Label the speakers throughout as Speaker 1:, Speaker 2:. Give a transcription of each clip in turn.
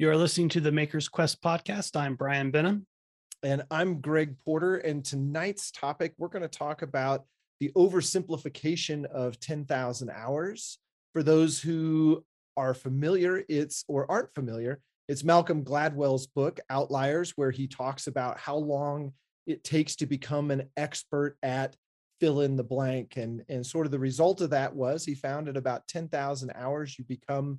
Speaker 1: You're listening to the Maker's Quest podcast. I'm Brian Benham.
Speaker 2: And I'm Greg Porter. And tonight's topic, we're going to talk about the oversimplification of 10,000 hours. For those who are familiar, it's or aren't familiar, it's Malcolm Gladwell's book, Outliers, where he talks about how long it takes to become an expert at fill in the blank. And, and sort of the result of that was he found at about 10,000 hours, you become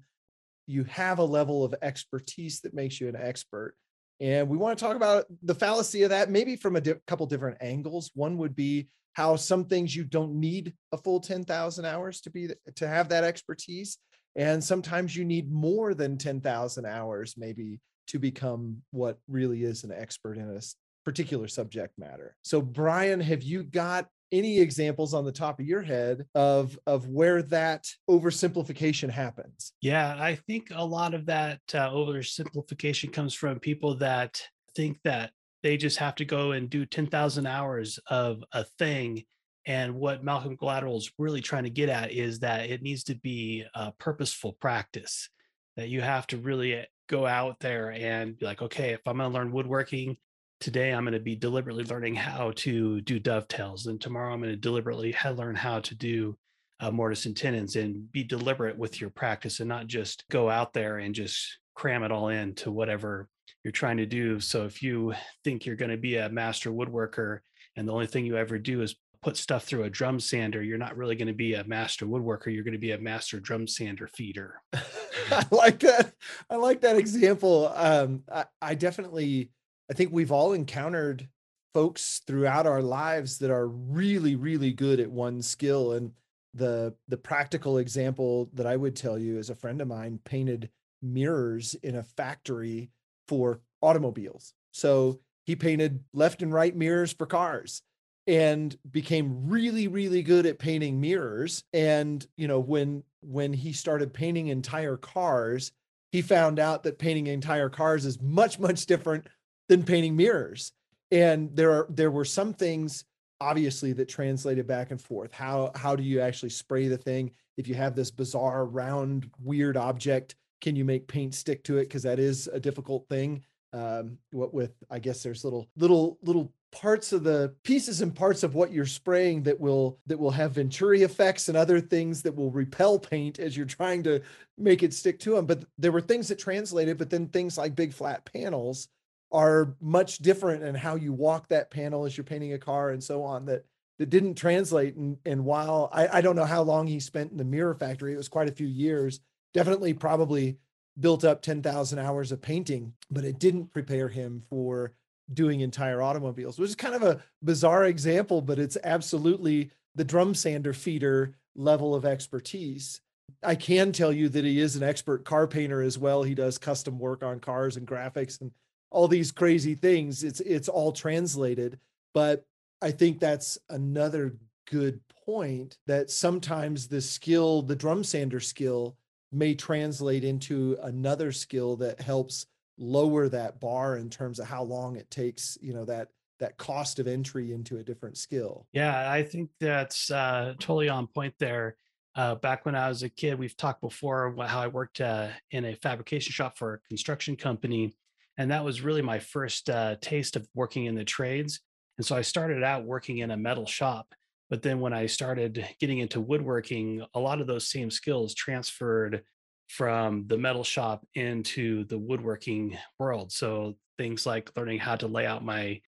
Speaker 2: you have a level of expertise that makes you an expert. And we want to talk about the fallacy of that, maybe from a di- couple different angles. One would be how some things you don't need a full 10,000 hours to be to have that expertise, and sometimes you need more than 10,000 hours maybe to become what really is an expert in a particular subject matter. So Brian, have you got any examples on the top of your head of of where that oversimplification happens?
Speaker 1: Yeah i think a lot of that uh, oversimplification comes from people that think that they just have to go and do 10,000 hours of a thing. And what malcolm gladwell is really trying to get at is that it needs to be a purposeful practice that you have to really go out there and be like okay if i'm going to learn woodworking today I'm going to be deliberately learning how to do dovetails, and tomorrow I'm going to deliberately learn how to do uh, mortise and tenons, and be deliberate with your practice, and not just go out there and just cram it all in to whatever you're trying to do. So if you think you're going to be a master woodworker, and the only thing you ever do is put stuff through a drum sander, you're not really going to be a master woodworker. You're going to be a master drum sander feeder.
Speaker 2: I like that. I like that example. Um, I, I definitely I think we've all encountered folks throughout our lives that are really, really good at one skill. And the the practical example that I would tell you is a friend of mine painted mirrors in a factory for automobiles. So he painted left and right mirrors for cars and became really really good at painting mirrors and you know when when he started painting entire cars he found out that painting entire cars is much much different than painting mirrors. And there are there were some things obviously that translated back and forth. How how do you actually spray the thing? If you have this bizarre round weird object, can you make paint stick to it? Because that is a difficult thing. Um, what with I guess there's little little little parts of the pieces and parts of what you're spraying that will that will have venturi effects and other things that will repel paint as you're trying to make it stick to them but there were things that translated but then things like big flat panels are much different in how you walk that panel as you're painting a car and so on that that didn't translate and and while I, I don't know how long he spent in the mirror factory it was quite a few years definitely probably built up 10,000 hours of painting but it didn't prepare him for doing entire automobiles which is kind of a bizarre example but it's absolutely the drum sander feeder level of expertise I can tell you that he is an expert car painter as well. He does custom work on cars and graphics and all these crazy things. It's it's all translated, but I think that's another good point that sometimes the skill, the drum sander skill, may translate into another skill that helps lower that bar in terms of how long it takes, you know, that that cost of entry into a different skill.
Speaker 1: Yeah, I think that's uh, totally on point there. Uh, back when I was a kid, we've talked before how I worked uh, in a fabrication shop for a construction company, and that was really my first uh, taste of working in the trades. And so I started out working in a metal shop. But then when I started getting into woodworking, a lot of those same skills transferred from the metal shop into the woodworking world. So things like learning how to lay out my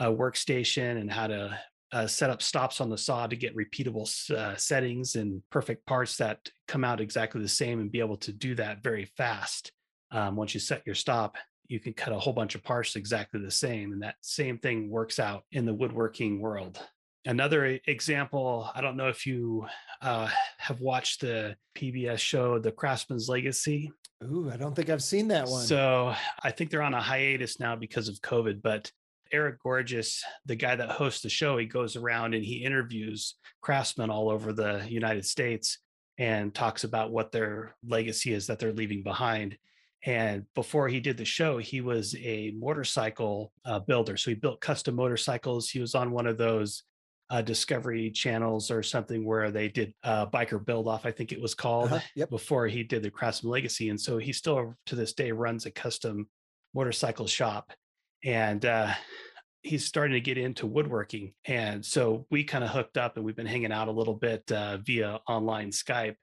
Speaker 1: uh, workstation and how to uh, set up stops on the saw to get repeatable uh, settings and perfect parts that come out exactly the same and be able to do that very fast um, once you set your stop you can cut a whole bunch of parts exactly the same. And that same thing works out in the woodworking world. Another example, I don't know if you uh, have watched the PBS show, The Craftsman's Legacy.
Speaker 2: Ooh, I don't think I've seen that one.
Speaker 1: So I think they're on a hiatus now because of COVID, but Eric Gorges, the guy that hosts the show, he goes around and he interviews craftsmen all over the United States and talks about what their legacy is that they're leaving behind. And before he did the show, he was a motorcycle uh, builder. So he built custom motorcycles. He was on one of those uh, Discovery channels or something where they did uh, Biker Build Off, I think it was called,
Speaker 2: Uh-huh, Yep.
Speaker 1: before he did the Craftsman Legacy. And so he still to this day runs a custom motorcycle shop. And uh, he's starting to get into woodworking. And so we kind of hooked up and we've been hanging out a little bit uh, via online Skype.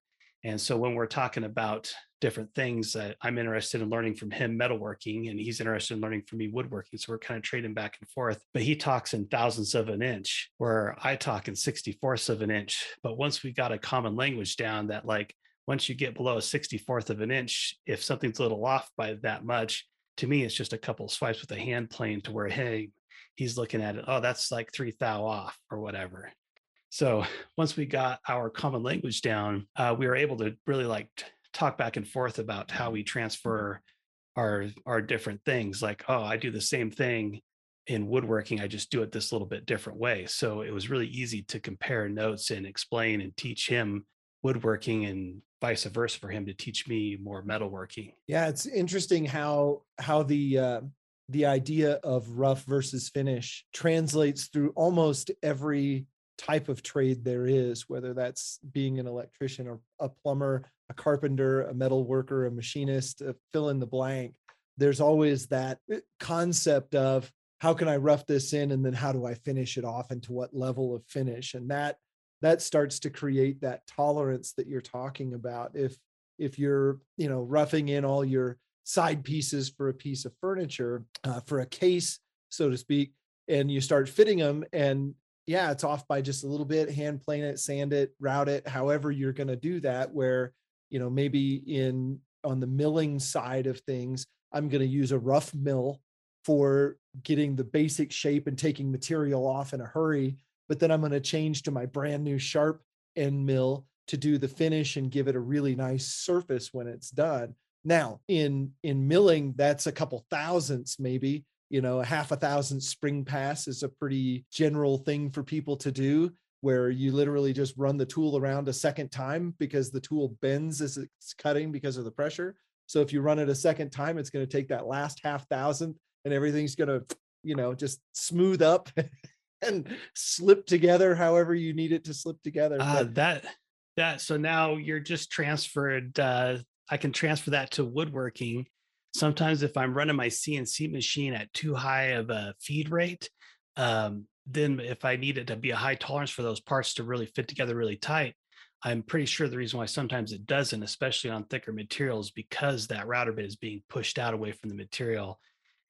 Speaker 1: And so when we're talking about different things, uh, I'm interested in learning from him metalworking, and he's interested in learning from me woodworking. So we're kind of trading back and forth. But he talks in thousandths of an inch, where I talk in 64ths of an inch. But once we got a common language down, that like once you get below a 64th of an inch, if something's a little off by that much, to me, it's just a couple swipes with a hand plane to where, hey, he's looking at it. Oh, that's like three thou off or whatever. So once we got our common language down, uh, we were able to really like t- talk back and forth about how we transfer our our different things. Like, oh, I do the same thing in woodworking. I just do it this little bit different way. So it was really easy to compare notes and explain and teach him woodworking and vice versa for him to teach me more metalworking.
Speaker 2: Yeah, it's interesting how how the uh, the idea of rough versus finish translates through almost every type of trade there is, whether that's being an electrician or a plumber, a carpenter, a metal worker, a machinist, a fill in the blank. There's always that uh, concept of how can I rough this in and then how do I finish it off and to what level of finish? And that that starts to create that tolerance that you're talking about. If if you're, you know, roughing in all your side pieces for a piece of furniture, uh, for a case, so to speak, and you start fitting them and yeah, it's off by just a little bit, hand plane it, sand it, route it, however you're going to do that. Where, you know, maybe in on the milling side of things, I'm going to use a rough mill for getting the basic shape and taking material off in a hurry. But then I'm going to change to my brand new sharp end mill to do the finish and give it a really nice surface when it's done. Now, in in milling, that's a couple thousandths maybe you know a half a thousand spring pass is a pretty general thing for people to do where you literally just run the tool around a second time because the tool bends as it's cutting because of the pressure so if you run it a second time it's going to take that last half thousandth and everything's going to you know just smooth up and slip together however you need it to slip together
Speaker 1: Uh,
Speaker 2: But
Speaker 1: that that so now you're just transferred. Uh, I can transfer that to woodworking. Sometimes if I'm running my CNC machine at too high of a feed rate, um, then if I need it to be a high tolerance for those parts to really fit together really tight, I'm pretty sure the reason why sometimes it doesn't, especially on thicker materials, because that router bit is being pushed out away from the material.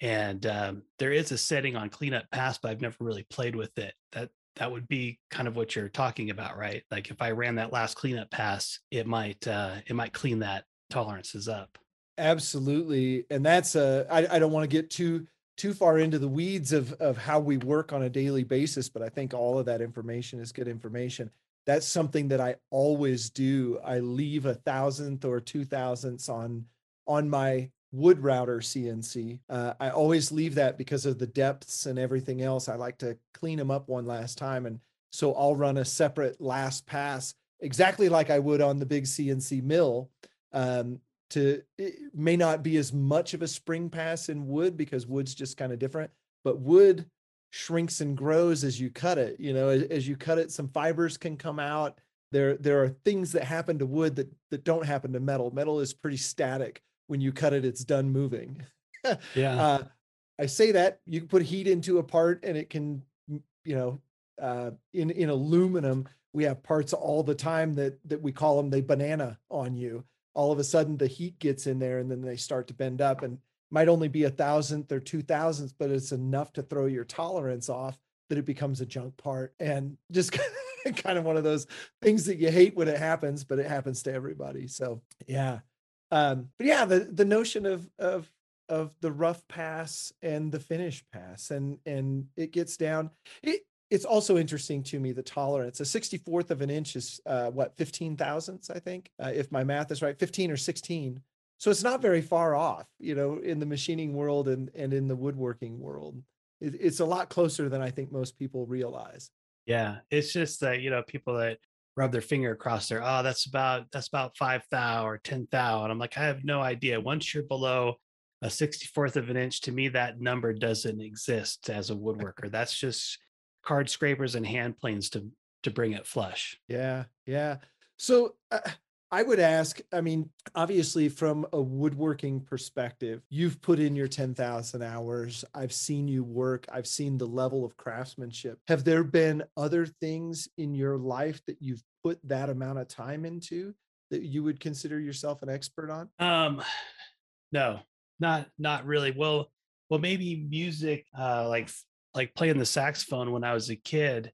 Speaker 1: And um, there is a setting on cleanup pass, but I've never really played with it. That that would be kind of what you're talking about, right? Like if I ran that last cleanup pass, it might uh, it might clean that tolerances up.
Speaker 2: Absolutely. And that's uh I, I don't want to get too too far into the weeds of of how we work on a daily basis, but I think all of that information is good information. That's something that I always do. I leave a thousandth or two thousandths on on my wood router CNC. Uh, I always leave that because of the depths and everything else. I like to clean them up one last time. And so I'll run a separate last pass exactly like I would on the big CNC mill. Um, to it may not be as much of a spring pass in wood because wood's just kind of different but wood shrinks and grows as you cut it you know as, as you cut it some fibers can come out there there are things that happen to wood that that don't happen to metal metal is pretty static when you cut it it's done moving
Speaker 1: Yeah.
Speaker 2: uh, I say that you can put heat into a part and it can, you know, uh, in in aluminum, we have parts all the time that that we call them they banana on you. All of a sudden, the heat gets in there and then they start to bend up and might only be a thousandth or two thousandths, but it's enough to throw your tolerance off that it becomes a junk part and just kind of one of those things that you hate when it happens, but it happens to everybody. So yeah. Um, but yeah, the the notion of of of the rough pass and the finish pass and and it gets down it it's also interesting to me the tolerance a 64th of an inch is uh what 15 thousandths i think uh, if my math is right 15 or 16 so it's not very far off you know in the machining world and and in the woodworking world it, it's a lot closer than i think most people realize
Speaker 1: Yeah, it's just that you know people that rub their finger across there. Oh, that's about that's about five thou or ten thou, and I'm like, I have no idea. Once you're below a sixty fourth of an inch, to me that number doesn't exist as a woodworker. That's just card scrapers and hand planes to to bring it flush.
Speaker 2: Yeah, yeah. So uh, I would ask, I mean, obviously from a woodworking perspective, you've put in your 10,000 hours. I've seen you work. I've seen the level of craftsmanship. Have there been other things in your life that you've put that amount of time into that you would consider yourself an expert on?
Speaker 1: Um no, not not really. Well, well maybe music uh like like playing the saxophone when I was a kid.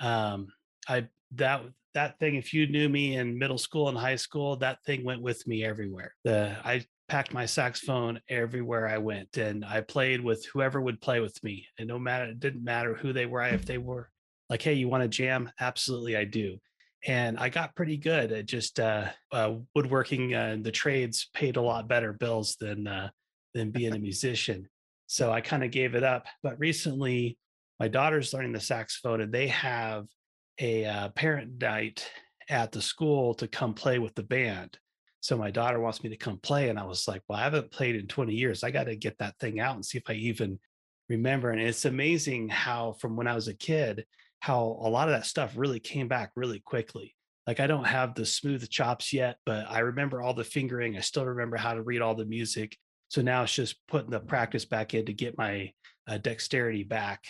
Speaker 1: Um I that that thing, if you knew me in middle school and high school, that thing went with me everywhere. The I packed my saxophone everywhere I went, and I played with whoever would play with me. And no matter it didn't matter who they were, if they were like, "Hey, you want to jam?" Absolutely, I do. And I got pretty good at just uh, uh, woodworking. Uh, the trades paid a lot better bills than uh, than being a musician. So I kind of gave it up. But recently, my daughter's learning the saxophone, and they have a uh, parent night at the school to come play with the band. So my daughter wants me to come play. And I was like, well, I haven't played in 20 years. I got to get that thing out and see if I even remember. And it's amazing how, from when I was a kid, how a lot of that stuff really came back really quickly. Like I don't have the smooth chops yet, but I remember all the fingering. I still remember how to read all the music. So now it's just putting the practice back in to get my uh, dexterity back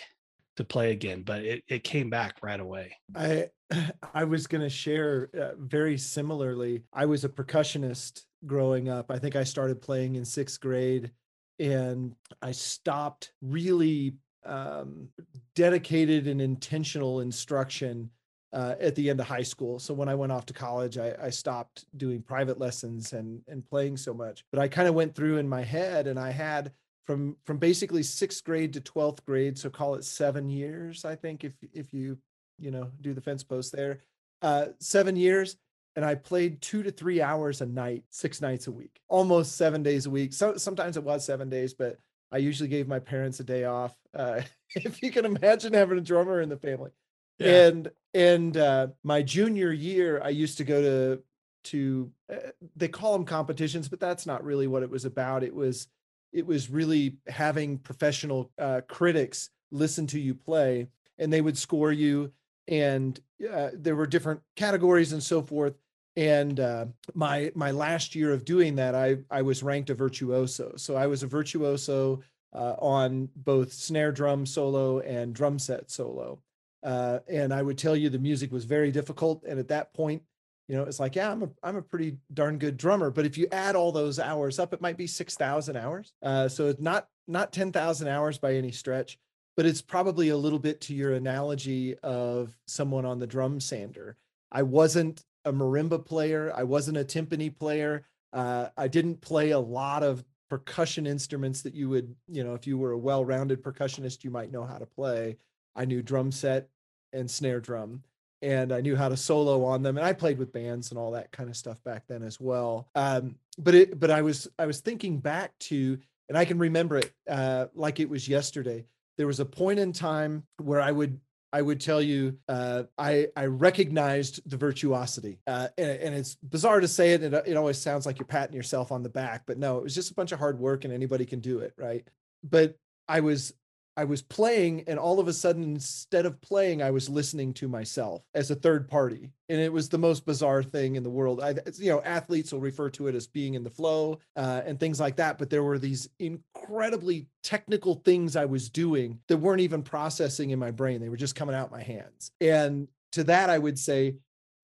Speaker 1: to play again, but it, it came back right away.
Speaker 2: I I was going to share uh, very similarly. I was a percussionist growing up. I think I started playing in sixth grade, and I stopped really um, dedicated and intentional instruction uh, at the end of high school. So when I went off to college, I, I stopped doing private lessons and and playing so much. But I kind of went through in my head, and I had from from basically sixth grade to 12th grade so call it seven years i think if if you you know do the fence post there uh seven years and i played two to three hours a night six nights a week almost seven days a week so sometimes it was seven days but i usually gave my parents a day off uh if you can imagine having a drummer in the family yeah. and and uh my junior year i used to go to to uh, they call them competitions but that's not really what it was about. It was it was really having professional uh, critics listen to you play and they would score you and uh, there were different categories and so forth. And uh, my my last year of doing that i i was ranked a virtuoso. So i was a virtuoso uh, on both snare drum solo and drum set solo uh, and i would tell you the music was very difficult and at that point you know it's like yeah i'm a i'm a pretty darn good drummer but if you add all those hours up it might be 6000 hours uh, so it's not not 10000 hours by any stretch but it's probably a little bit to your analogy of someone on the drum sander. I wasn't a marimba player i wasn't a timpani player uh, i didn't play a lot of percussion instruments that you would you know if you were a well-rounded percussionist you might know how to play. I knew drum set and snare drum and I knew how to solo on them. And I played with bands and all that kind of stuff back then as well. Um, but it, but I was, I was thinking back to, and I can remember it uh, like it was yesterday. There was a point in time where I would, I would tell you, uh, I I recognized the virtuosity, uh, and, and, it's bizarre to say it. It it always sounds like you're patting yourself on the back, but no, it was just a bunch of hard work, and anybody can do it, right? But I was I was playing, and all of a sudden, instead of playing, I was listening to myself as a third party, and it was the most bizarre thing in the world. I, you know, athletes will refer to it as being in the flow uh, and things like that, but there were these incredibly technical things I was doing that weren't even processing in my brain; they were just coming out my hands. And to that, I would say,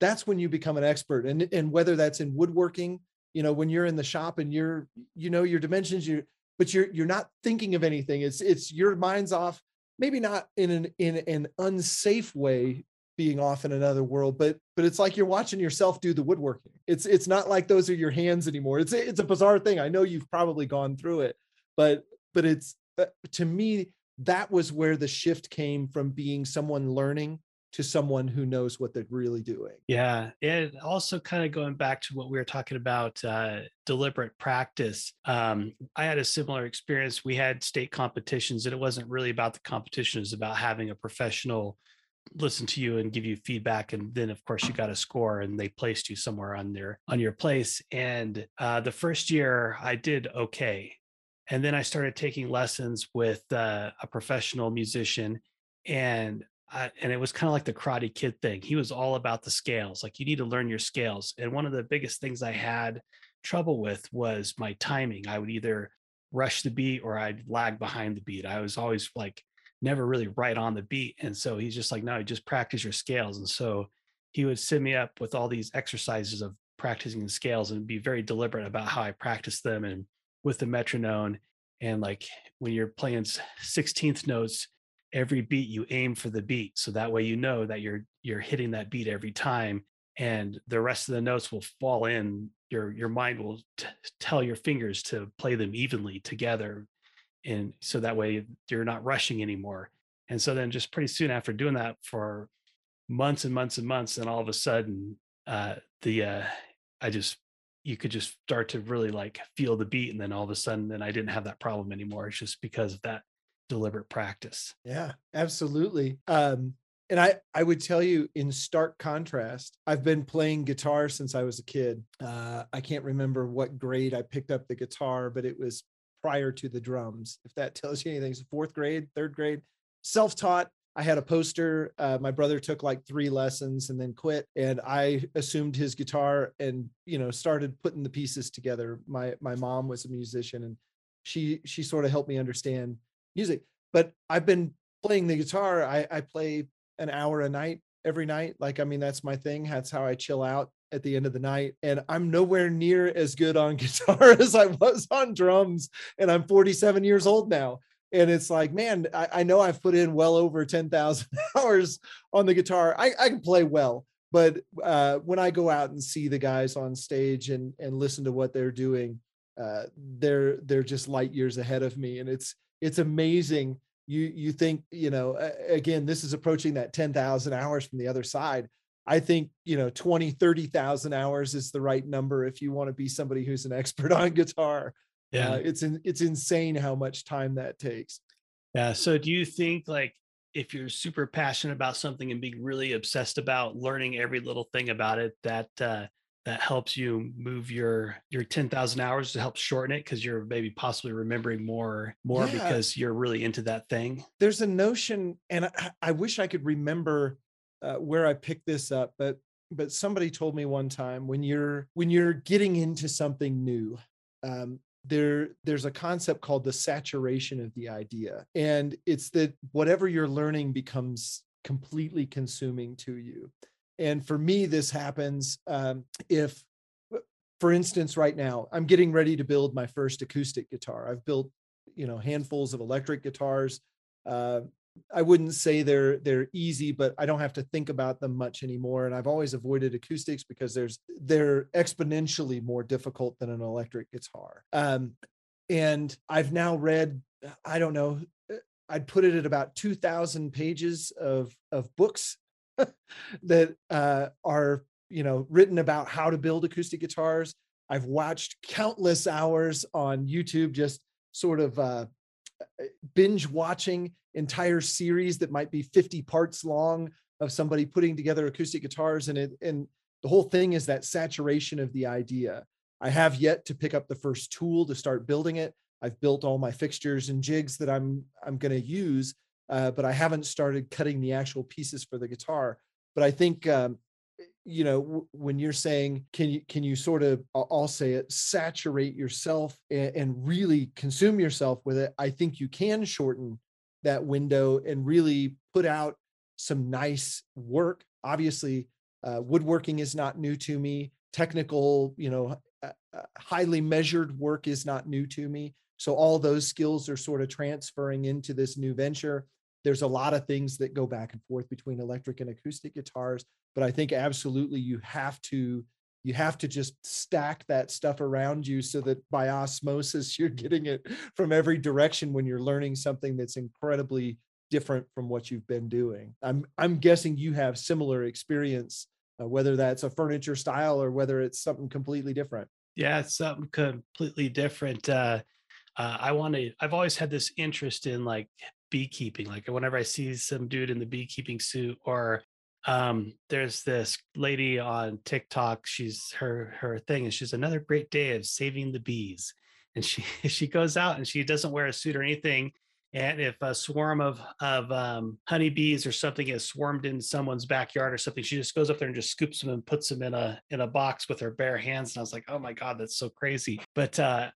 Speaker 2: that's when you become an expert, and and whether that's in woodworking, you know, when you're in the shop and you're, you know, your dimensions, you but you're you're not thinking of anything. It's it's your mind's off, maybe not in an in an unsafe way being off in another world, but but it's like you're watching yourself do the woodworking. It's it's not like those are your hands anymore. It's it's a bizarre thing. I know you've probably gone through it, but but it's uh, to me that was where the shift came from being someone learning to someone who knows what they're really doing.
Speaker 1: Yeah. And also kind of going back to what we were talking about, uh, deliberate practice. Um, I had a similar experience. We had state competitions and it wasn't really about the competition. It was about having a professional listen to you and give you feedback. And then of course you got a score and they placed you somewhere on their, on your place. And uh, the first year I did okay. And then I started taking lessons with uh, a professional musician and And it was kind of like the Karate Kid thing. He was all about the scales. Like you need to learn your scales. And one of the biggest things I had trouble with was my timing. I would either rush the beat or I'd lag behind the beat. I was always like never really right on the beat. And so he's just like, no, just practice your scales. And so he would sit me up with all these exercises of practicing the scales and be very deliberate about how I practice them and with the metronome. And like when you're playing 16th notes, every beat you aim for the beat. So that way you know that you're you're hitting that beat every time and the rest of the notes will fall in your your mind will t- tell your fingers to play them evenly together and so that way you're not rushing anymore and so then just pretty soon after doing that for months and months and months and all of a sudden uh the uh i just you could just start to really like feel the beat and then all of a sudden then i didn't have that problem anymore it's just because of that deliberate practice
Speaker 2: yeah absolutely um and I, I would tell you in stark contrast, I've been playing guitar since I was a kid. Uh, I can't remember what grade I picked up the guitar, but it was prior to the drums. If that tells you anything, it's fourth grade, third grade, self taught. I had a poster. Uh, my brother took like three lessons and then quit, and I assumed his guitar and you know started putting the pieces together. My my mom was a musician, and she she sort of helped me understand music. But I've been playing the guitar. I, I play an hour a night every night. Like, I mean, that's my thing. That's how I chill out at the end of the night. And I'm nowhere near as good on guitar as I was on drums. And I'm 47 years old now. And it's like, man, I, I know I've put in well over 10,000 hours on the guitar. I, I can play well. But uh, when I go out and see the guys on stage and, and listen to what they're doing, uh, they're they're just light years ahead of me, and it's it's amazing you you think you know again this is approaching that 10,000 hours from the other side I think, you know, 20, 30,000 hours is the right number if you want to be somebody who's an expert on guitar. Yeah. Uh, it's in, it's insane how much time that takes.
Speaker 1: Yeah. So do you think like if you're super passionate about something and being really obsessed about learning every little thing about it, that uh, that helps you move your your 10,000 hours to help shorten it because you're maybe possibly remembering more more yeah. because you're really into that thing
Speaker 2: there's a notion and I, I wish i could remember uh, where i picked this up but but somebody told me one time when you're when you're getting into something new um, there there's a concept called the saturation of the idea and it's that whatever you're learning becomes completely consuming to you and for me, this happens um, if, for instance, right now, I'm getting ready to build my first acoustic guitar. I've built, you know, handfuls of electric guitars. Uh, I wouldn't say they're they're easy, but I don't have to think about them much anymore. And I've always avoided acoustics because there's they're exponentially more difficult than an electric guitar. Um, and I've now read, I don't know, I'd put it at about 2,000 pages of of books that uh, are you know written about how to build acoustic guitars. I've watched countless hours on YouTube, just sort of uh, uh binge watching entire series that might be 50 parts long of somebody putting together acoustic guitars, and it and the whole thing is that saturation of the idea. I have yet to pick up the first tool to start building it. I've built all my fixtures and jigs that I'm I'm going to use, uh, but I haven't started cutting the actual pieces for the guitar. But I think um, you know w- when you're saying can you can you sort of I'll say it saturate yourself and, and really consume yourself with it. I think you can shorten that window and really put out some nice work. Obviously, uh, woodworking is not new to me. Technical, you know, uh, uh, highly measured work is not new to me. So all those skills are sort of transferring into this new venture there's a lot of things that go back and forth between electric and acoustic guitars but i think absolutely you have to you have to just stack that stuff around you so that by osmosis you're getting it from every direction when you're learning something that's incredibly different from what you've been doing. I'm i'm guessing you have similar experience uh, whether that's a furniture style or whether it's something completely different.
Speaker 1: Yeah it's something completely different uh, uh, I want to, I've always had this interest in like beekeeping. Like whenever I see some dude in the beekeeping suit, or um, there's this lady on TikTok. She's her her thing and she's another great day of saving the bees, and she she goes out and she doesn't wear a suit or anything, And if a swarm of of um, honeybees or something has swarmed in someone's backyard or something, she just goes up there and just scoops them and puts them in a in a box with her bare hands. And I was like, oh my god, that's so crazy. But uh,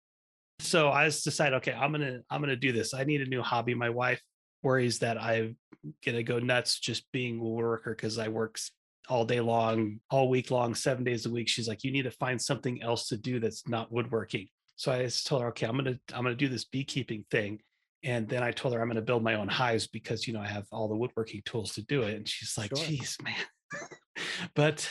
Speaker 1: so I just decided, okay, I'm gonna I'm gonna do this. I need a new hobby. My wife worries that I'm gonna go nuts just being a worker because I work all day long, all week long, seven days a week. She's like, you need to find something else to do that's not woodworking. So I just told her, okay, I'm gonna I'm gonna do this beekeeping thing. And then I told her I'm gonna build my own hives because you know I have all the woodworking tools to do it. And she's like,
Speaker 2: Sure.
Speaker 1: geez, man. but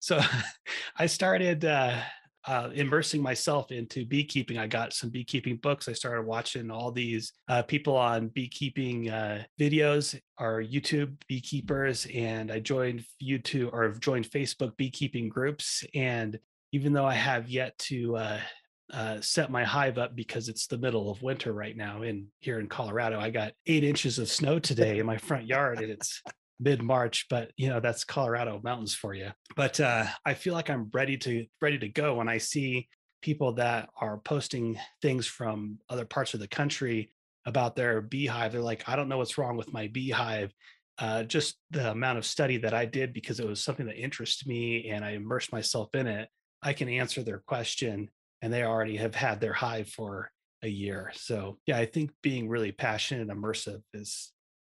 Speaker 1: so I started uh uh, immersing myself into beekeeping. I got some beekeeping books. I started watching all these uh, people on beekeeping uh, videos or YouTube beekeepers, and I joined YouTube or joined Facebook beekeeping groups. And even though I have yet to uh, uh, set my hive up because it's the middle of winter right now in here in Colorado, I got eight inches of snow today in my front yard, and it's mid-march but you know that's colorado mountains for you. But uh, i feel like i'm ready to ready to go when i see people that are posting things from other parts of the country about their beehive. They're like i don't know what's wrong with my beehive. Uh, just the amount of study that i did because it was something that interests me and i immersed myself in it i can answer their question and they already have had their hive for a year. So yeah i think being really passionate and immersive is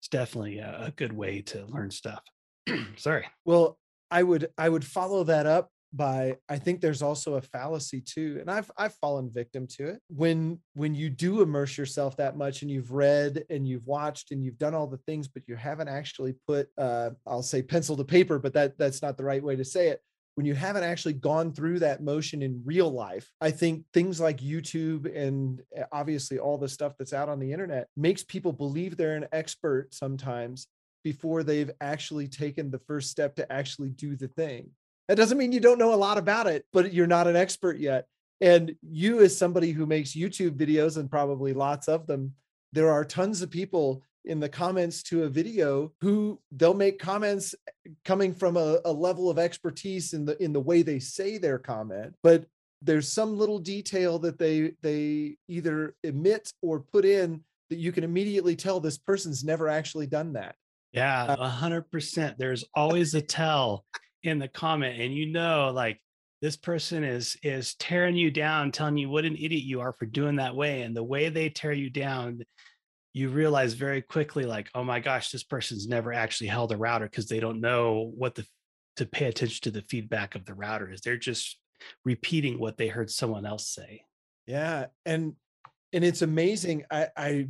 Speaker 1: it's definitely a, a good way to learn stuff. Sorry.
Speaker 2: Well, I would I would follow that up by I think there's also a fallacy too, and I've I've fallen victim to it. When when you do immerse yourself that much and you've read and you've watched and you've done all the things, but you haven't actually put uh, I'll say pencil to paper, but that that's not the right way to say it when you haven't actually gone through that motion in real life, I think things like YouTube and eh, obviously all the stuff that's out on the internet makes people believe they're an expert sometimes before they've actually taken the first step to actually do the thing. That doesn't mean you don't know a lot about it, but you're not an expert yet. And you, as somebody who makes YouTube videos and probably lots of them, there are tons of people in the comments to a video who they'll make comments eh, coming from a, a, level of expertise in the in the way they say their comment but there's some little detail that they they either emit or put in that you can immediately tell this person's never actually done that.
Speaker 1: Yeah uh, a hundred percent. There's always a tell in the comment and you know like this person is is tearing you down telling you what an idiot you are for doing that way and the way they tear you down you realize very quickly like oh my gosh this person's never actually held a router because they don't know what the to pay attention to the feedback of the router is. They're just repeating what they heard someone else say.
Speaker 2: Yeah and and it's amazing i i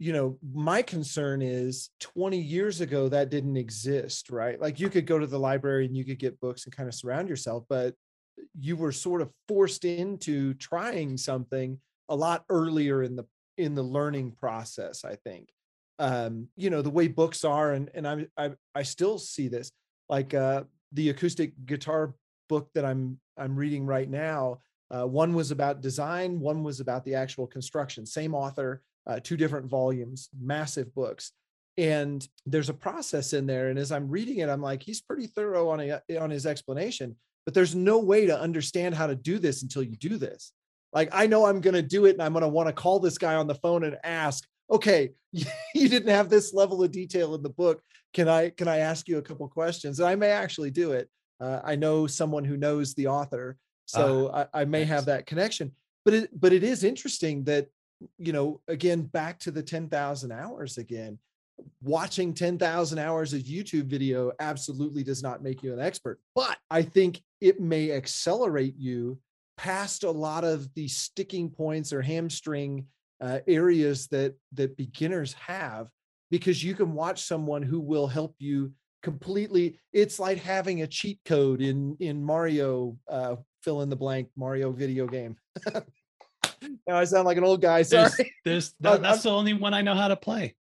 Speaker 2: you know my concern is 20 years ago that didn't exist right? Like you could go to the library and you could get books and kind of surround yourself but you were sort of forced into trying something a lot earlier in the in the learning process i think. Um you know the way books are and and i i, I still see this like uh the acoustic guitar book that i'm i'm reading right now uh, one was about design one was about the actual construction same author uh, two different volumes massive books. And there's a process in there and as i'm reading it i'm like he's pretty thorough on a, on his explanation but there's no way to understand how to do this until you do this like I know I'm going to do it and I'm going to want to call this guy on the phone and ask, okay, you didn't have this level of detail in the book. Can I can I ask you a couple questions? And I may actually do it. Uh, I know someone who knows the author, so uh, I, I, may have that connection. But it but it is interesting that you know again back to the ten thousand hours again. Watching 10,000 hours of YouTube video absolutely does not make you an expert, but I think it may accelerate you past a lot of the sticking points or hamstring uh, areas that that beginners have because you can watch someone who will help you completely. It's like having a cheat code in in mario uh fill in the blank mario video game. Now i sound like an old guy sorry.
Speaker 1: there's, there's that, that's I'm, the only one i know how to play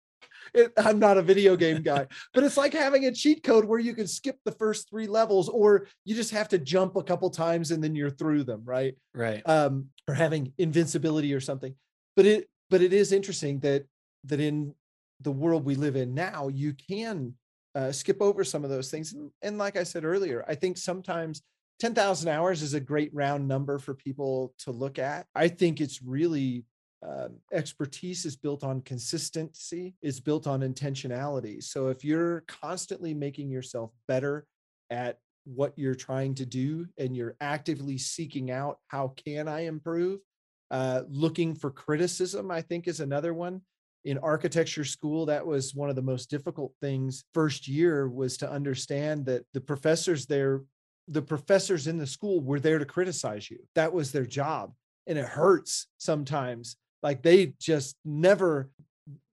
Speaker 2: it, I'm not a video game guy, but it's like having a cheat code where you can skip the first three levels, or you just have to jump a couple times and then you're through them, right?
Speaker 1: Right.
Speaker 2: Um, or having invincibility or something. But it, but it is interesting that that in the world we live in now, you can uh, skip over some of those things. And, and like I said earlier, I think sometimes 10,000 hours is a great round number for people to look at. I think it's really um, expertise is built on consistency, it's built on intentionality. So if you're constantly making yourself better at what you're trying to do and you're actively seeking out how can I improve, uh, looking for criticism, I think is another one. In architecture school, that was one of the most difficult things first year was to understand that the professors there, the professors in the school were there to criticize you. That was their job. And it hurts sometimes like they just never,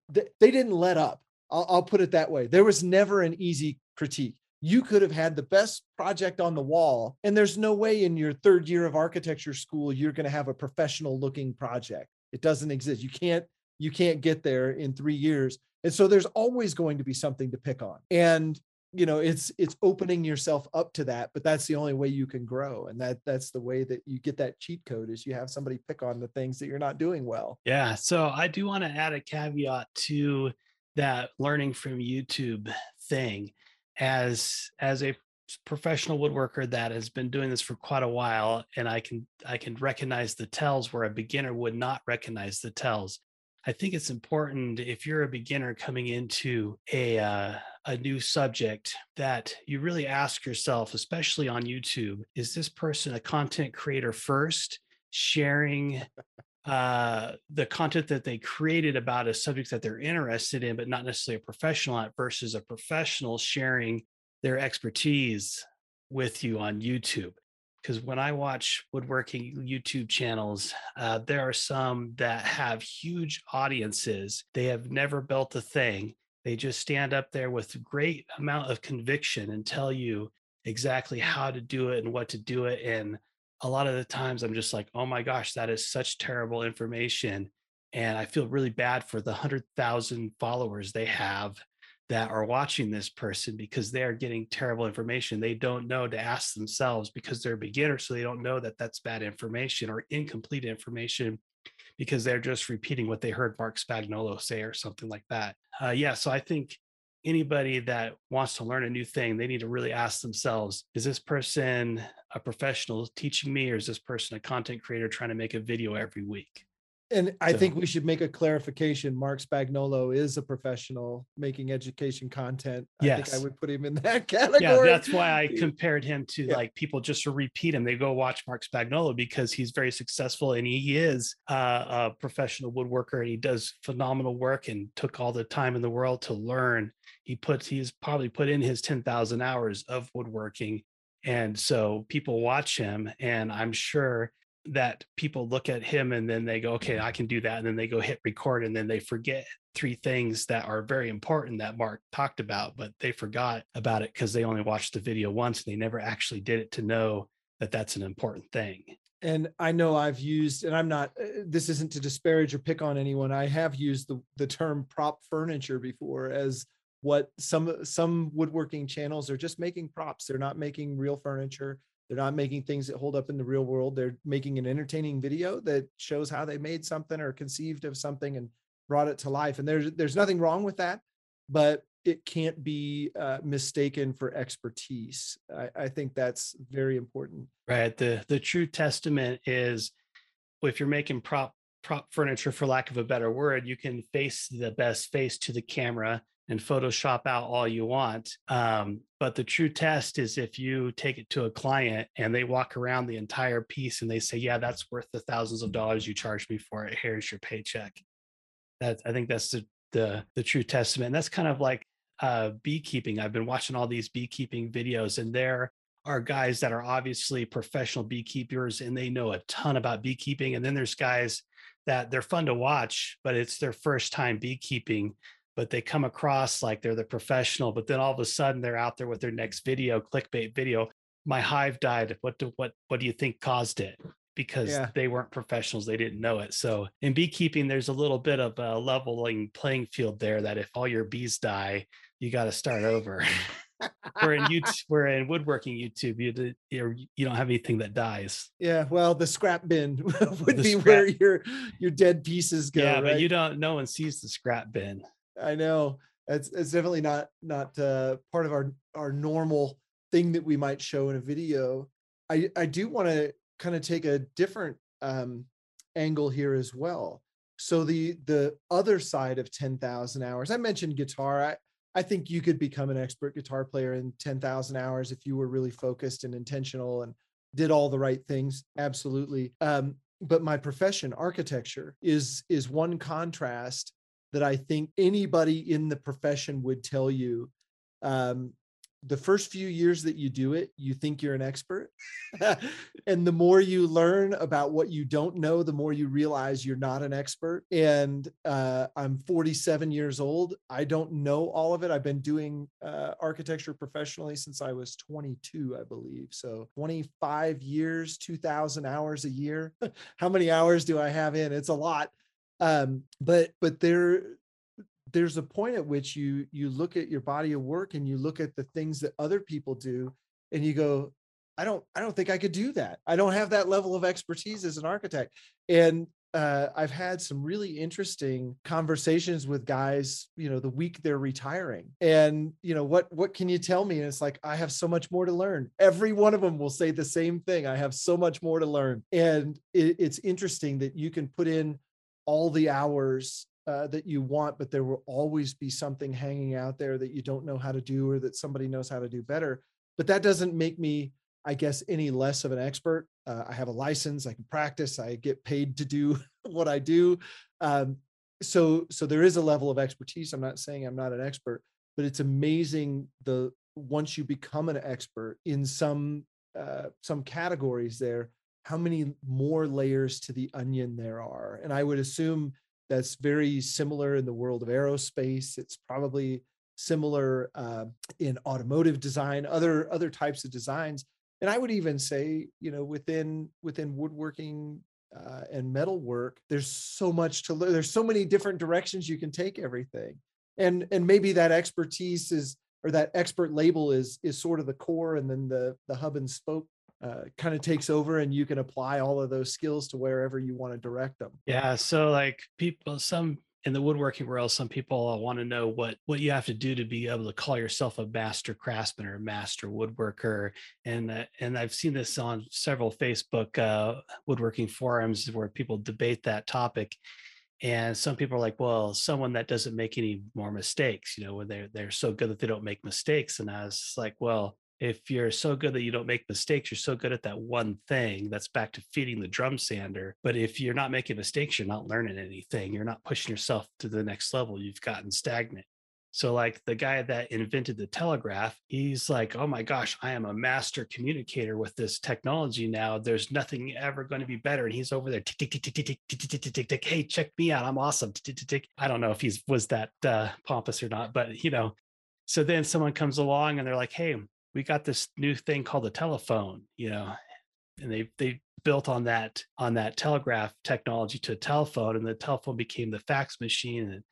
Speaker 2: they, they didn't let up. I'll, I'll put it that way. There was never an easy critique. You could have had the best project on the wall, and there's no way in your third year of architecture school you're going to have a professional looking project. It doesn't exist. You can't you can't get there in three years. And so there's always going to be something to pick on. And you know it's it's opening yourself up to that but that's the only way you can grow and that that's the way that you get that cheat code is you have somebody pick on the things that you're not doing well.
Speaker 1: Yeah so i do want to add a caveat to that learning from youtube thing. As as a professional woodworker that has been doing this for quite a while and i can i can recognize the tells where a beginner would not recognize the tells I think it's important if you're a beginner coming into a uh, a new subject that you really ask yourself, especially on YouTube, is this person a content creator first, sharing uh, the content that they created about a subject that they're interested in, but not necessarily a professional at, versus a professional sharing their expertise with you on YouTube because when I watch woodworking YouTube channels, uh, there are some that have huge audiences. They have never built a thing. They just stand up there with great amount of conviction and tell you exactly how to do it and what to do it. And a lot of the times I'm just like, oh my gosh, that is such terrible information. And I feel really bad for the 100,000 followers they have that are watching this person because they are getting terrible information. They don't know to ask themselves because they're beginners. So they don't know that that's bad information or incomplete information because they're just repeating what they heard Marc Spagnuolo say or something like that. Uh, yeah. So I think anybody that wants to learn a new thing, they need to really ask themselves is this person a professional teaching me or is this person a content creator trying to make a video every week?
Speaker 2: And I so, think we should make a clarification. Marc Spagnuolo is a professional making education content. Yes. I think I would put him in that category.
Speaker 1: Yeah, that's why I compared him to yeah. like people just to repeat him. They go watch Marc Spagnuolo because he's very successful and he is uh, a professional woodworker and he does phenomenal work and took all the time in the world to learn. He puts he's probably put in his 10,000 hours of woodworking. And so people watch him and I'm sure that people look at him and then they go, okay, I can do that. And then they go hit record and then they forget three things that are very important that Marc talked about, but they forgot about it because they only watched the video once and they never actually did it to know that that's an important thing.
Speaker 2: And I know I've used, and I'm not, uh, this isn't to disparage or pick on anyone. I have used the, the term prop furniture before as what some some woodworking channels are just making props. They're not making real furniture they're not making things that hold up in the real world. They're making an entertaining video that shows how they made something or conceived of something and brought it to life. And there's there's nothing wrong with that, but it can't be uh, mistaken for expertise. I, I think that's very important.
Speaker 1: Right. The the true testament is if you're making prop prop furniture, for lack of a better word, you can face the best face to the camera and Photoshop out all you want. Um, but the true test is if you take it to a client and they walk around the entire piece and they say, "Yeah, that's worth the thousands of dollars you charged me for it. Here's your paycheck." That I think that's the the, the true testament. And that's kind of like uh, beekeeping. I've been watching all these beekeeping videos, and there are guys that are obviously professional beekeepers and they know a ton about beekeeping. And then there's guys that they're fun to watch, but it's their first time beekeeping but they come across like they're the professional but then all of a sudden they're out there with their next video clickbait video my hive died what do what what do you think caused it because yeah. they weren't professionals they didn't know it so in beekeeping there's a little bit of a leveling playing field there that if all your bees die you got to start over where in YouTube, where in woodworking YouTube, you you you don't have anything that dies.
Speaker 2: Yeah, well, the scrap bin would the be scrap. where your your dead pieces go.
Speaker 1: Yeah,
Speaker 2: right?
Speaker 1: but you don't. No one sees the scrap bin.
Speaker 2: I know it's it's definitely not not uh, part of our our normal thing that we might show in a video. I I do want to kind of take a different um, angle here as well. so the the other side of 10,000 hours, I mentioned guitar. I, I think you could become an expert guitar player in 10,000 hours if you were really focused and intentional and did all the right things. Absolutely. Um, but my profession, architecture, is is one contrast that I think anybody in the profession would tell you. Um, the first few years that you do it, you think you're an expert. and the more you learn about what you don't know, the more you realize you're not an expert. And uh, I'm 47 years old. I don't know all of it. I've been doing uh, architecture professionally since I was 22, I believe. So 25 years, 2,000 hours a year. How many hours do I have in? It's a lot. Um, but but there there's a point at which you you look at your body of work and you look at the things that other people do and you go i don't i don't think i could do that i don't have that level of expertise as an architect and uh, I've had some really interesting conversations with guys, you know, the week they're retiring. And, you know, what what can you tell me? And it's like, I have so much more to learn. Every one of them will say the same thing. I have so much more to learn. And it, it's interesting that you can put in all the hours uh, that you want, but there will always be something hanging out there that you don't know how to do or that somebody knows how to do better. But that doesn't make me, I guess, any less of an expert. Uh, I have a license, I can practice, I get paid to do what I do. Um, so, so there is a level of expertise. I'm not saying I'm not an expert, but it's amazing the once you become an expert in some uh, some categories there, how many more layers to the onion there are. And I would assume that's very similar in the world of aerospace. It's probably similar uh, in automotive design, other other types of designs, and I would even say, you know, within within woodworking uh, and metalwork, there's so much to learn. There's so many different directions you can take everything, and and maybe that expertise is or that expert label is is sort of the core, and then the the hub and spoke uh, kind of takes over and you can apply all of those skills to wherever you want to direct them.
Speaker 1: Yeah so like people some in the woodworking world some people want to know what what you have to do to be able to call yourself a master craftsman or a master woodworker and uh, and i've seen this on several facebook uh, woodworking forums where people debate that topic and some people are like well someone that doesn't make any more mistakes you know when they're they're so good that they don't make mistakes and i was like well if you're so good that you don't make mistakes, you're so good at that one thing, that's back to feeding the drum sander. But if you're not making mistakes, you're not learning anything. You're not pushing yourself to the next level. You've gotten stagnant. So, like the guy that invented the telegraph, he's like, oh my gosh, I am a master communicator with this technology now. There's nothing ever going to be better. And he's over there, tick, tick, tick, tick, tick, tick, tick, tick, tick, tick. Hey, check me out. I'm awesome. Tick, tick, tick. I don't know if he's was that uh, pompous or not, but you know. So then someone comes along and they're like, hey, we got this new thing called the telephone, you know, and they they built on that on that telegraph technology to a telephone, and the telephone became the fax machine, and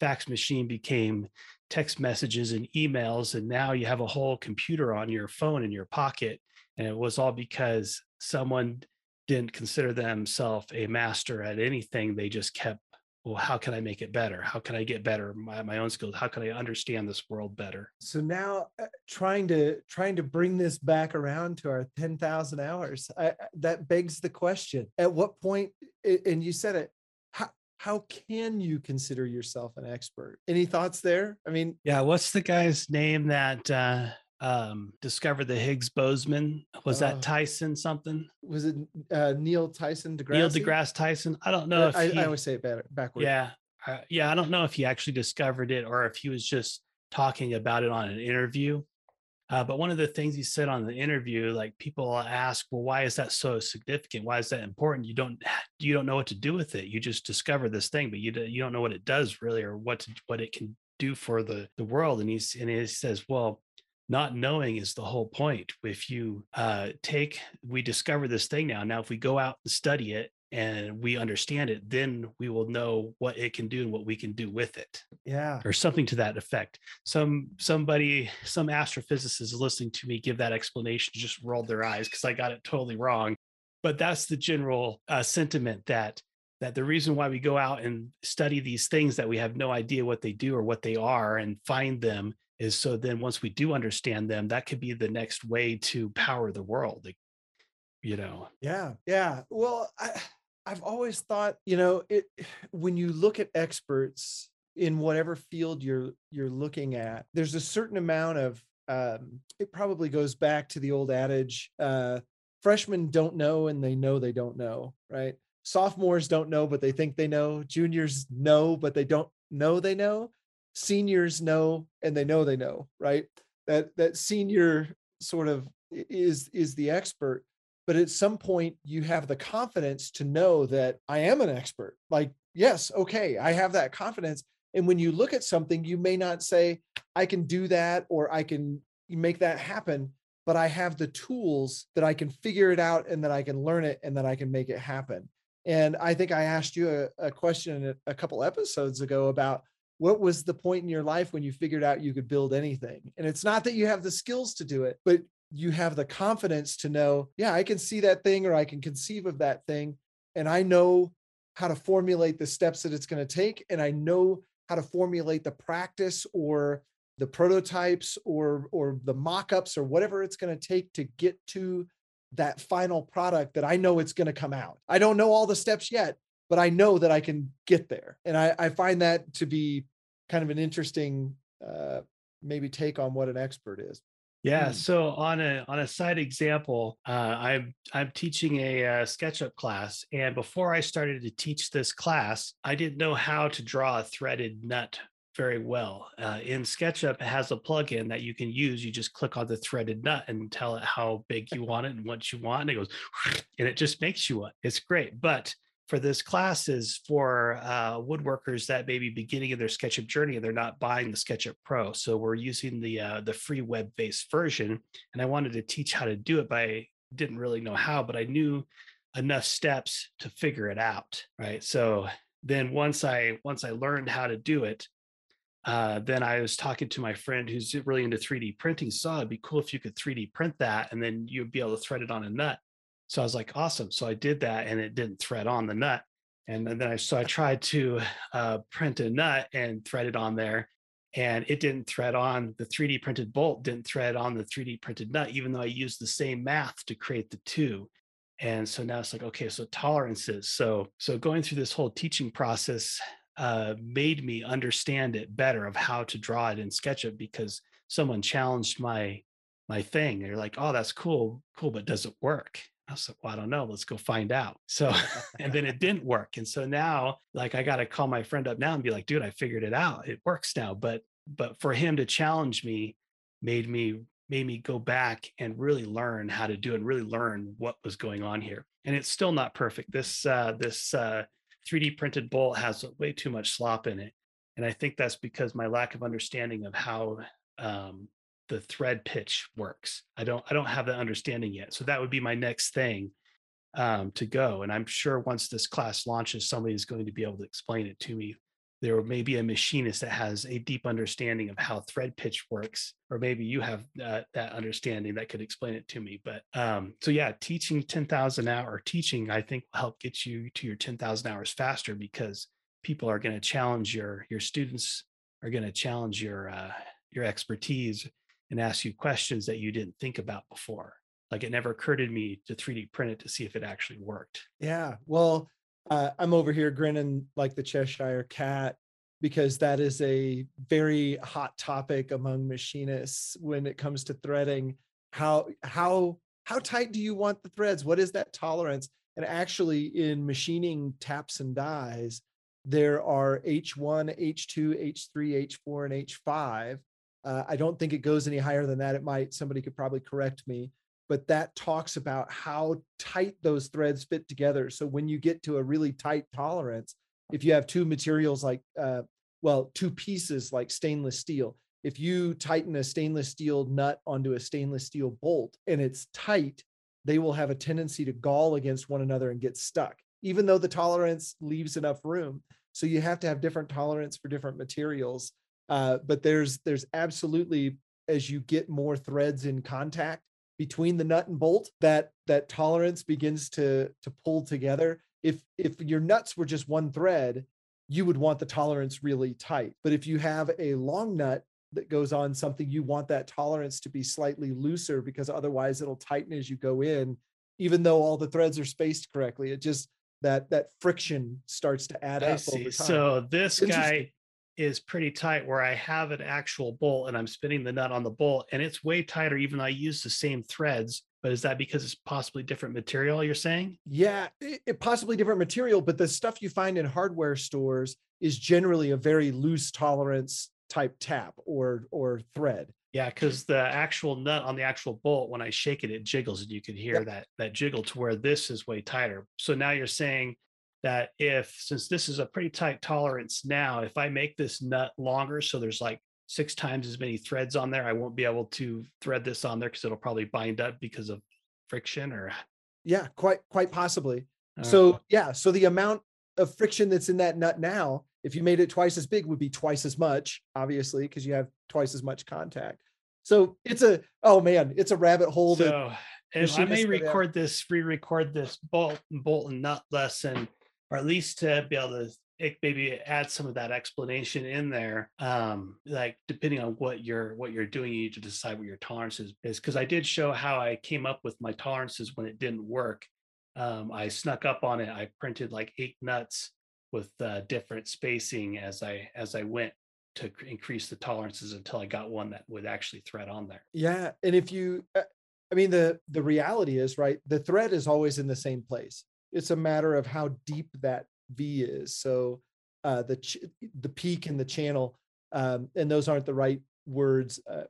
Speaker 1: fax machine became text messages and emails, and now you have a whole computer on your phone in your pocket, and it was all because someone didn't consider themselves a master at anything; they just kept well how can i make it better? How can i get better my, my own skills? How can i understand this world better?
Speaker 2: So now uh, trying to trying to bring this back around to our 10,000 hours I, that begs the question at what point? point and you said it how how can you consider yourself an expert? Any thoughts there? I mean
Speaker 1: yeah what's the guy's name that uh um, discovered the Higgs boson. Was that oh. Tyson something?
Speaker 2: Was it uh, Neil Tyson
Speaker 1: deGrasse? Neil deGrasse Tyson. I don't know.
Speaker 2: if I, he, I always say it better backwards.
Speaker 1: Yeah, uh, yeah. I don't know if he actually discovered it or if he was just talking about it on an interview. Uh, but one of the things he said on the interview, like people ask, well, why is that so significant? Why is that important? You don't you don't know what to do with it. You just discover this thing, but you you don't know what it does really or what to, what it can do for the the world. And he's and he says, well, not knowing is the whole point. If you uh, take we discover this thing now now if we go out and study it and we understand it then we will know what it can do and what we can do with it
Speaker 2: yeah.
Speaker 1: or something to that effect. Some somebody some astrophysicist listening to me give that explanation just rolled their eyes because i got it totally wrong. But that's the general uh, sentiment that that the reason why we go out and study these things that we have no idea what they do or what they are and find them is so then once we do understand them that could be the next way to power the world you know
Speaker 2: yeah yeah well I, I've always thought, you know, it when you look at experts in whatever field you're you're looking at, there's a certain amount of um, it probably goes back to the old adage, uh, freshmen don't know and they know they don't know, right? Sophomores don't know, but they think they know. Juniors know, but they don't know they know. Seniors know and they know they know, right? That that senior sort of is is the expert but at some point you have the confidence to know that I am an expert. Like, yes, okay, I have that confidence. And when you look at something, you may not say, I can do that or I can make that happen, but I have the tools that I can figure it out and that I can learn it and that I can make it happen. And I think I asked you a, a question a couple episodes ago about what was the point in your life when you figured out you could build anything? And it's not that you have the skills to do it, but you have the confidence to know, yeah, I can see that thing or I can conceive of that thing. And I know how to formulate the steps that it's going to take. And I know how to formulate the practice or the prototypes or or the mock-ups or whatever it's going to take to get to that final product that I know it's going to come out. I don't know all the steps yet, but I know that I can get there. And I, I find that to be kind of an interesting uh, maybe take on what an expert is.
Speaker 1: Yeah. Hmm. So on a on a side example, uh, I'm I'm teaching a, uh, SketchUp class, and before I started to teach this class, I didn't know how to draw a threaded nut very well. Uh, in SketchUp, it has a plugin that you can use. You just click on the threaded nut and tell it how big you want it and what you want, and it goes, and it just makes you one. It's great, but for this class is for uh, woodworkers that may be beginning in their SketchUp journey and they're not buying the SketchUp Pro. So we're using the uh, the free web-based version, and I wanted to teach how to do it, but I didn't really know how. But I knew enough steps to figure it out, right? So then once I once I learned how to do it, uh, then I was talking to my friend who's really into 3D printing. Saw it'd be cool if you could 3D print that, and then you'd be able to thread it on a nut. So I was like, awesome. So I did that and it didn't thread on the nut. And then I, so I tried to uh, print a nut and thread it on there and it didn't thread on the 3D printed bolt, didn't thread on the 3D printed nut, even though I used the same math to create the two. And so now it's like, okay, so tolerances. So, so going through this whole teaching process uh, made me understand it better of how to draw it in SketchUp because someone challenged my my thing. They're like, oh, that's cool, cool, but does it work? I was like, well, I don't know. Let's go find out. So, and then it didn't work. And so now, like, I got to call my friend up now and be like, dude, I figured it out. It works now. But, but for him to challenge me made me, made me go back and really learn how to do it and really learn what was going on here. And it's still not perfect. This, uh, this, uh, 3D printed bolt has way too much slop in it. And I think that's because my lack of understanding of how um, the thread pitch works. I don't I don't have that understanding yet. So that would be my next thing um, to go. And I'm sure once this class launches, somebody is going to be able to explain it to me. There may be a machinist that has a deep understanding of how thread pitch works, or maybe you have that understanding that could explain it to me. But um, so yeah, teaching 10,000 hour teaching, I think will help get you to your 10,000 hours faster because people are going to challenge your your students are going to challenge your uh, your expertise and ask you questions that you didn't think about before. Like it never occurred to me to 3D print it to see if it actually worked.
Speaker 2: Yeah. Well, uh, I'm over here grinning like the Cheshire cat because that is a very hot topic among machinists when it comes to threading. How how how tight do you want the threads? What is that tolerance? And actually, in machining taps and dies, there are H1, H2, H3, H4, and H5 uh, I don't think it goes any higher than that. It might, somebody could probably correct me, but that talks about how tight those threads fit together. So when you get to a really tight tolerance, if you have two materials like, uh, well, two pieces like stainless steel, if you tighten a stainless steel nut onto a stainless steel bolt and it's tight, they will have a tendency to gall against one another and get stuck, even though the tolerance leaves enough room. So you have to have different tolerance for different materials uh, but there's there's absolutely as you get more threads in contact between the nut and bolt, that that tolerance begins to to pull together. If if your nuts were just one thread, you would want the tolerance really tight. But if you have a long nut that goes on something, you want that tolerance to be slightly looser because otherwise it'll tighten as you go in, even though all the threads are spaced correctly. It just that that friction starts to add
Speaker 1: I
Speaker 2: up
Speaker 1: see.
Speaker 2: over time.
Speaker 1: So this guy is pretty tight where I have an actual bolt and I'm spinning the nut on the bolt and it's way tighter even though I use the same threads. But is that because it's possibly different material you're saying?
Speaker 2: Yeah, it, it possibly different material, but the stuff you find in hardware stores is generally a very loose tolerance type tap or or thread.
Speaker 1: Yeah, because the actual nut on the actual bolt, when I shake it, it jiggles and you can hear
Speaker 2: Yep.
Speaker 1: that that jiggle to where this is way tighter. So now you're saying that if since this is a pretty tight tolerance now, if I make this nut longer, so there's like six times as many threads on there, I won't be able to thread this on there because it'll probably bind up because of friction or
Speaker 2: Yeah, quite quite possibly.
Speaker 1: uh,
Speaker 2: So yeah, so the amount of friction that's in that nut now, if you made it twice as big, would be twice as much, obviously, because you have twice as much contact. So it's a oh man, it's a rabbit hole that
Speaker 1: So, and I may
Speaker 2: machinists go down.
Speaker 1: record this, re-record this bolt bolt and nut lesson, or at least to be able to eh, maybe add some of that explanation in there. Um, like depending on what you're what you're doing, you need to decide what your tolerance is. Because I did show how I came up with my tolerances when it didn't work. Um, I snuck up on it. I printed like eight nuts with uh, different spacing as I as I went to increase the tolerances until I got one that would actually thread on there.
Speaker 2: Yeah, and if you, uh, I mean, the the reality is right. The thread is always in the same place. It's a matter of how deep that V is. So uh, the ch- the peak and the channel, um, and those aren't the right words. Uh,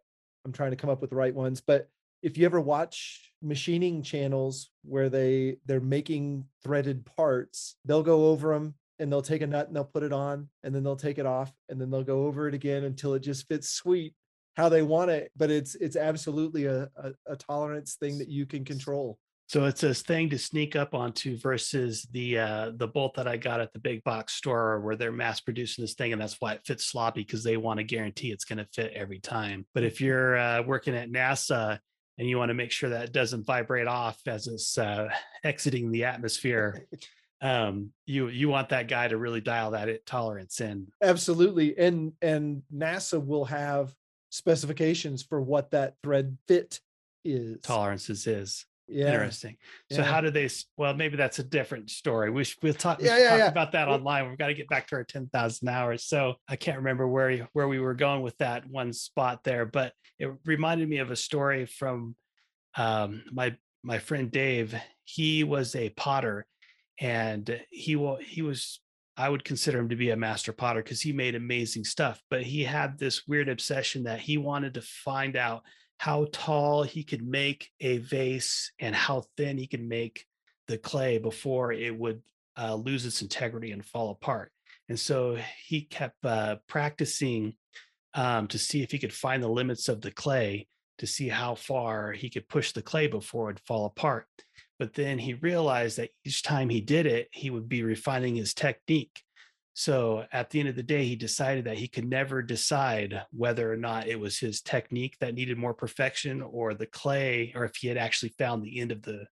Speaker 2: I'm trying to come up with the right ones, but if you ever watch machining channels where they they're making threaded parts, they'll go over them and they'll take a nut and they'll put it on and then they'll take it off and then they'll go over it again until it just fits sweet how they want it but it's it's absolutely a, a, a tolerance thing that you can control
Speaker 1: So it's this thing to sneak up onto versus the uh the bolt that I got at the big box store where they're mass producing this thing and that's why it fits sloppy because they want to guarantee it's going to fit every time. But if you're uh, working at NASA and you want to make sure that it doesn't vibrate off as it's uh, exiting the atmosphere, um, you you want that guy to really dial that it tolerance in.
Speaker 2: absolutely and and nasa will have specifications for what that thread fit is
Speaker 1: Tolerances is.
Speaker 2: Yeah
Speaker 1: Interesting. So
Speaker 2: yeah.
Speaker 1: how do they? Well, maybe that's a different story. We should, we'll talk, we
Speaker 2: Yeah, yeah,
Speaker 1: talk about that online. We've got to get back to our ten thousand hours. So I can't remember where where we were going with that one spot there, but it reminded me of a story from um, my my friend Dave. He was a potter, and he will he was I would consider him to be a master potter because he made amazing stuff. But he had this weird obsession that he wanted to find out how tall he could make a vase and how thin he could make the clay before it would uh, lose its integrity and fall apart. And so he kept uh, practicing um, to see if he could find the limits of the clay to see how far he could push the clay before it would fall apart. But then he realized that each time he did it, he would be refining his technique. So at the end of the day, he decided that he could never decide whether or not it was his technique that needed more perfection or the clay, or if he had actually found the end of the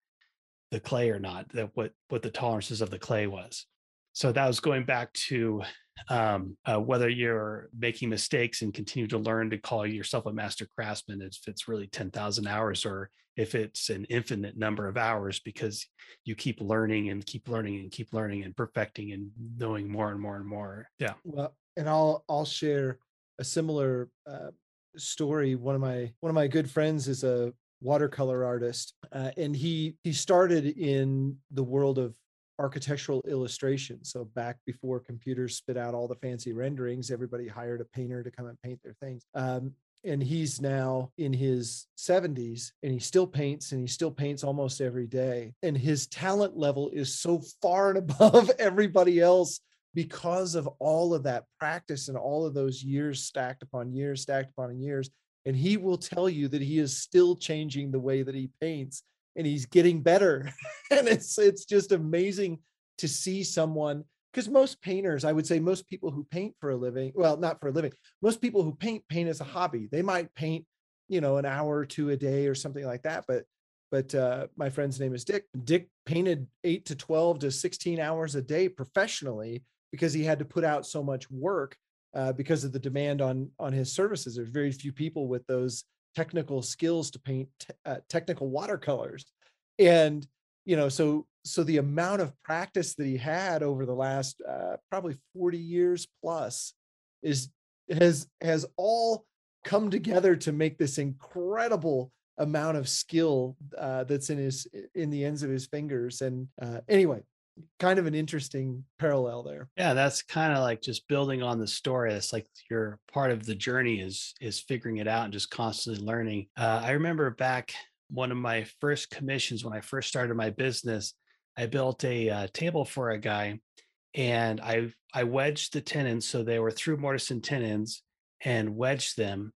Speaker 1: the clay or not, that what what the tolerances of the clay was. So that was going back to um, uh, whether you're making mistakes and continue to learn to call yourself a master craftsman if it's really 10,000 hours or if it's an infinite number of hours because you keep learning and keep learning and keep learning and perfecting and knowing more and more and more. Yeah.
Speaker 2: well and i'll i'll share a similar uh, story one of my one of my good friends is a watercolor artist uh, and he he started in the world of architectural illustration. So back before computers spit out all the fancy renderings everybody hired a painter to come and paint their things. Um, and he's now in his 70s and he still paints and he still paints almost every day. And his talent level is so far and above everybody else because of all of that practice and all of those years stacked upon years stacked upon years. And he will tell you that he is still changing the way that he paints and he's getting better. And it's it's just amazing to see someone because most painters i would say most people who paint for a living well not for a living most people who paint paint as a hobby. They might paint you know an hour or two a day or something like that but but uh, my friend's name is dick. Dick painted 8 to 12 to 16 hours a day professionally because he had to put out so much work uh, because of the demand on on his services. There's very few people with those technical skills to paint uh, technical watercolors. And you know, so so the amount of practice that he had over the last uh, probably 40 years plus is has has all come together to make this incredible amount of skill uh, that's in his in the ends of his fingers. And uh, anyway kind of an interesting parallel there
Speaker 1: Yeah, that's kind of like just building on the story. It's like your part of the journey is is figuring it out and just constantly learning. Uh, I remember back one of my first commissions when I first started my business. I built a uh, table for a guy, and I I wedged the tenons so they were through mortise and tenons, and wedged them,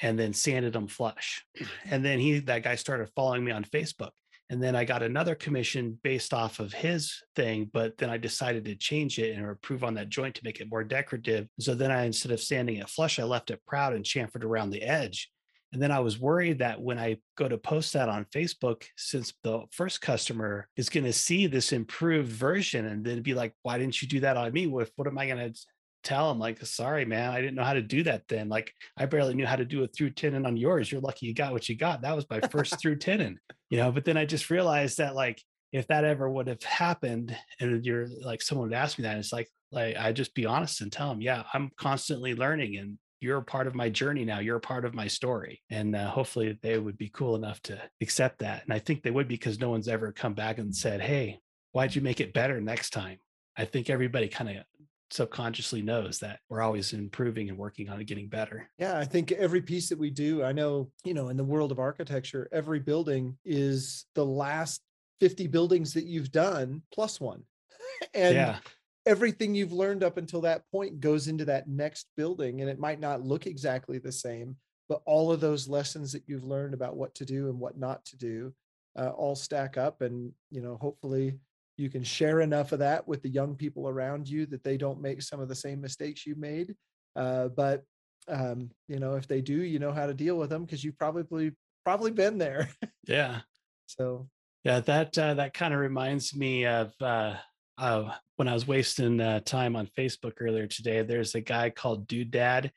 Speaker 1: and then sanded them flush. And then he that guy started following me on Facebook and then I got another commission based off of his thing, but then I decided to change it and improve on that joint to make it more decorative. So then I, instead of sanding it flush, I left it proud and chamfered around the edge. And then I was worried that when I go to post that on Facebook, since the first customer is going to see this improved version and then be like, why didn't you do that on me? What, what am I going to tell him like sorry man i didn't know how to do that then like i barely knew how to do a through tenon on yours you're lucky you got what you got that was my first through tenon you know but then i just realized that like if that ever would have happened and you're like someone would ask me that it's like like i just be honest and tell them yeah i'm constantly learning and you're a part of my journey now you're a part of my story and uh, hopefully they would be cool enough to accept that and i think they would because no one's ever come back and said hey why'd you make it better next time? I think everybody kind of subconsciously knows that we're always improving and working on it getting better.
Speaker 2: Yeah, I think every piece that we do, I know, you know, in the world of architecture, every building is the last 50 buildings that you've done plus one. and yeah. everything you've learned up until that point goes into that next building and it might not look exactly the same, but all of those lessons that you've learned about what to do and what not to do uh, all stack up and, you know, hopefully you can share enough of that with the young people around you that they don't make some of the same mistakes you made. Uh, but um, you know if they do you know how to deal with them because you've probably probably been there.
Speaker 1: Yeah.
Speaker 2: So
Speaker 1: yeah that uh, that kind of reminds me of uh, uh, when i was wasting uh, time on facebook earlier today there's a guy called dude dad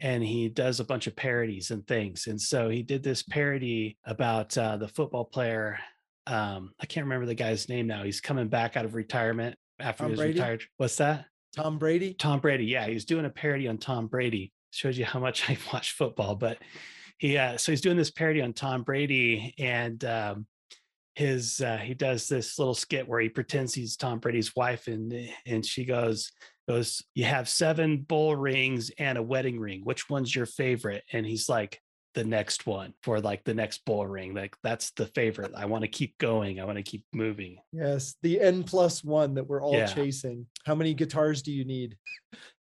Speaker 1: and he does a bunch of parodies and things. And so he did this parody about uh, the football player um, I can't remember the guy's name now. He's coming back out of retirement after
Speaker 2: Tom
Speaker 1: he was
Speaker 2: Brady?
Speaker 1: retired. What's that?
Speaker 2: Tom Brady.
Speaker 1: Tom Brady. Yeah, he's doing a parody on Tom Brady. Shows you how much I watch football, but he uh, so he's doing this parody on Tom Brady, and um, his uh, he does this little skit where he pretends he's Tom Brady's wife, and and she goes goes, "You have seven bull rings and a wedding ring. Which one's your favorite?" And he's like, the next one for like the next bull ring. Like that's the favorite. I want to keep going. I want to keep moving.
Speaker 2: Yes, the N plus one that we're all yeah. chasing. How many guitars do you need?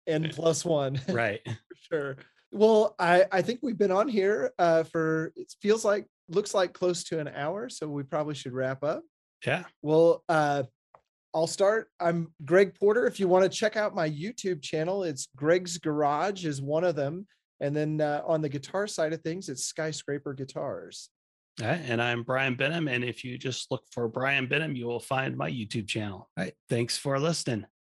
Speaker 2: N plus one.
Speaker 1: Right.
Speaker 2: for sure. Well, I I think we've been on here uh, for it feels like looks like close to an hour, so we probably should wrap up.
Speaker 1: Yeah.
Speaker 2: Well, uh, I'll start. I'm Greg Porter. If you want to check out my YouTube channel, it's Greg's Garage is one of them. And then uh, on the guitar side of things, it's Skyscraper Guitars.
Speaker 1: Right, and I'm Brian Benham. And if you just look for Brian Benham, you will find my YouTube channel. All right. Thanks for listening.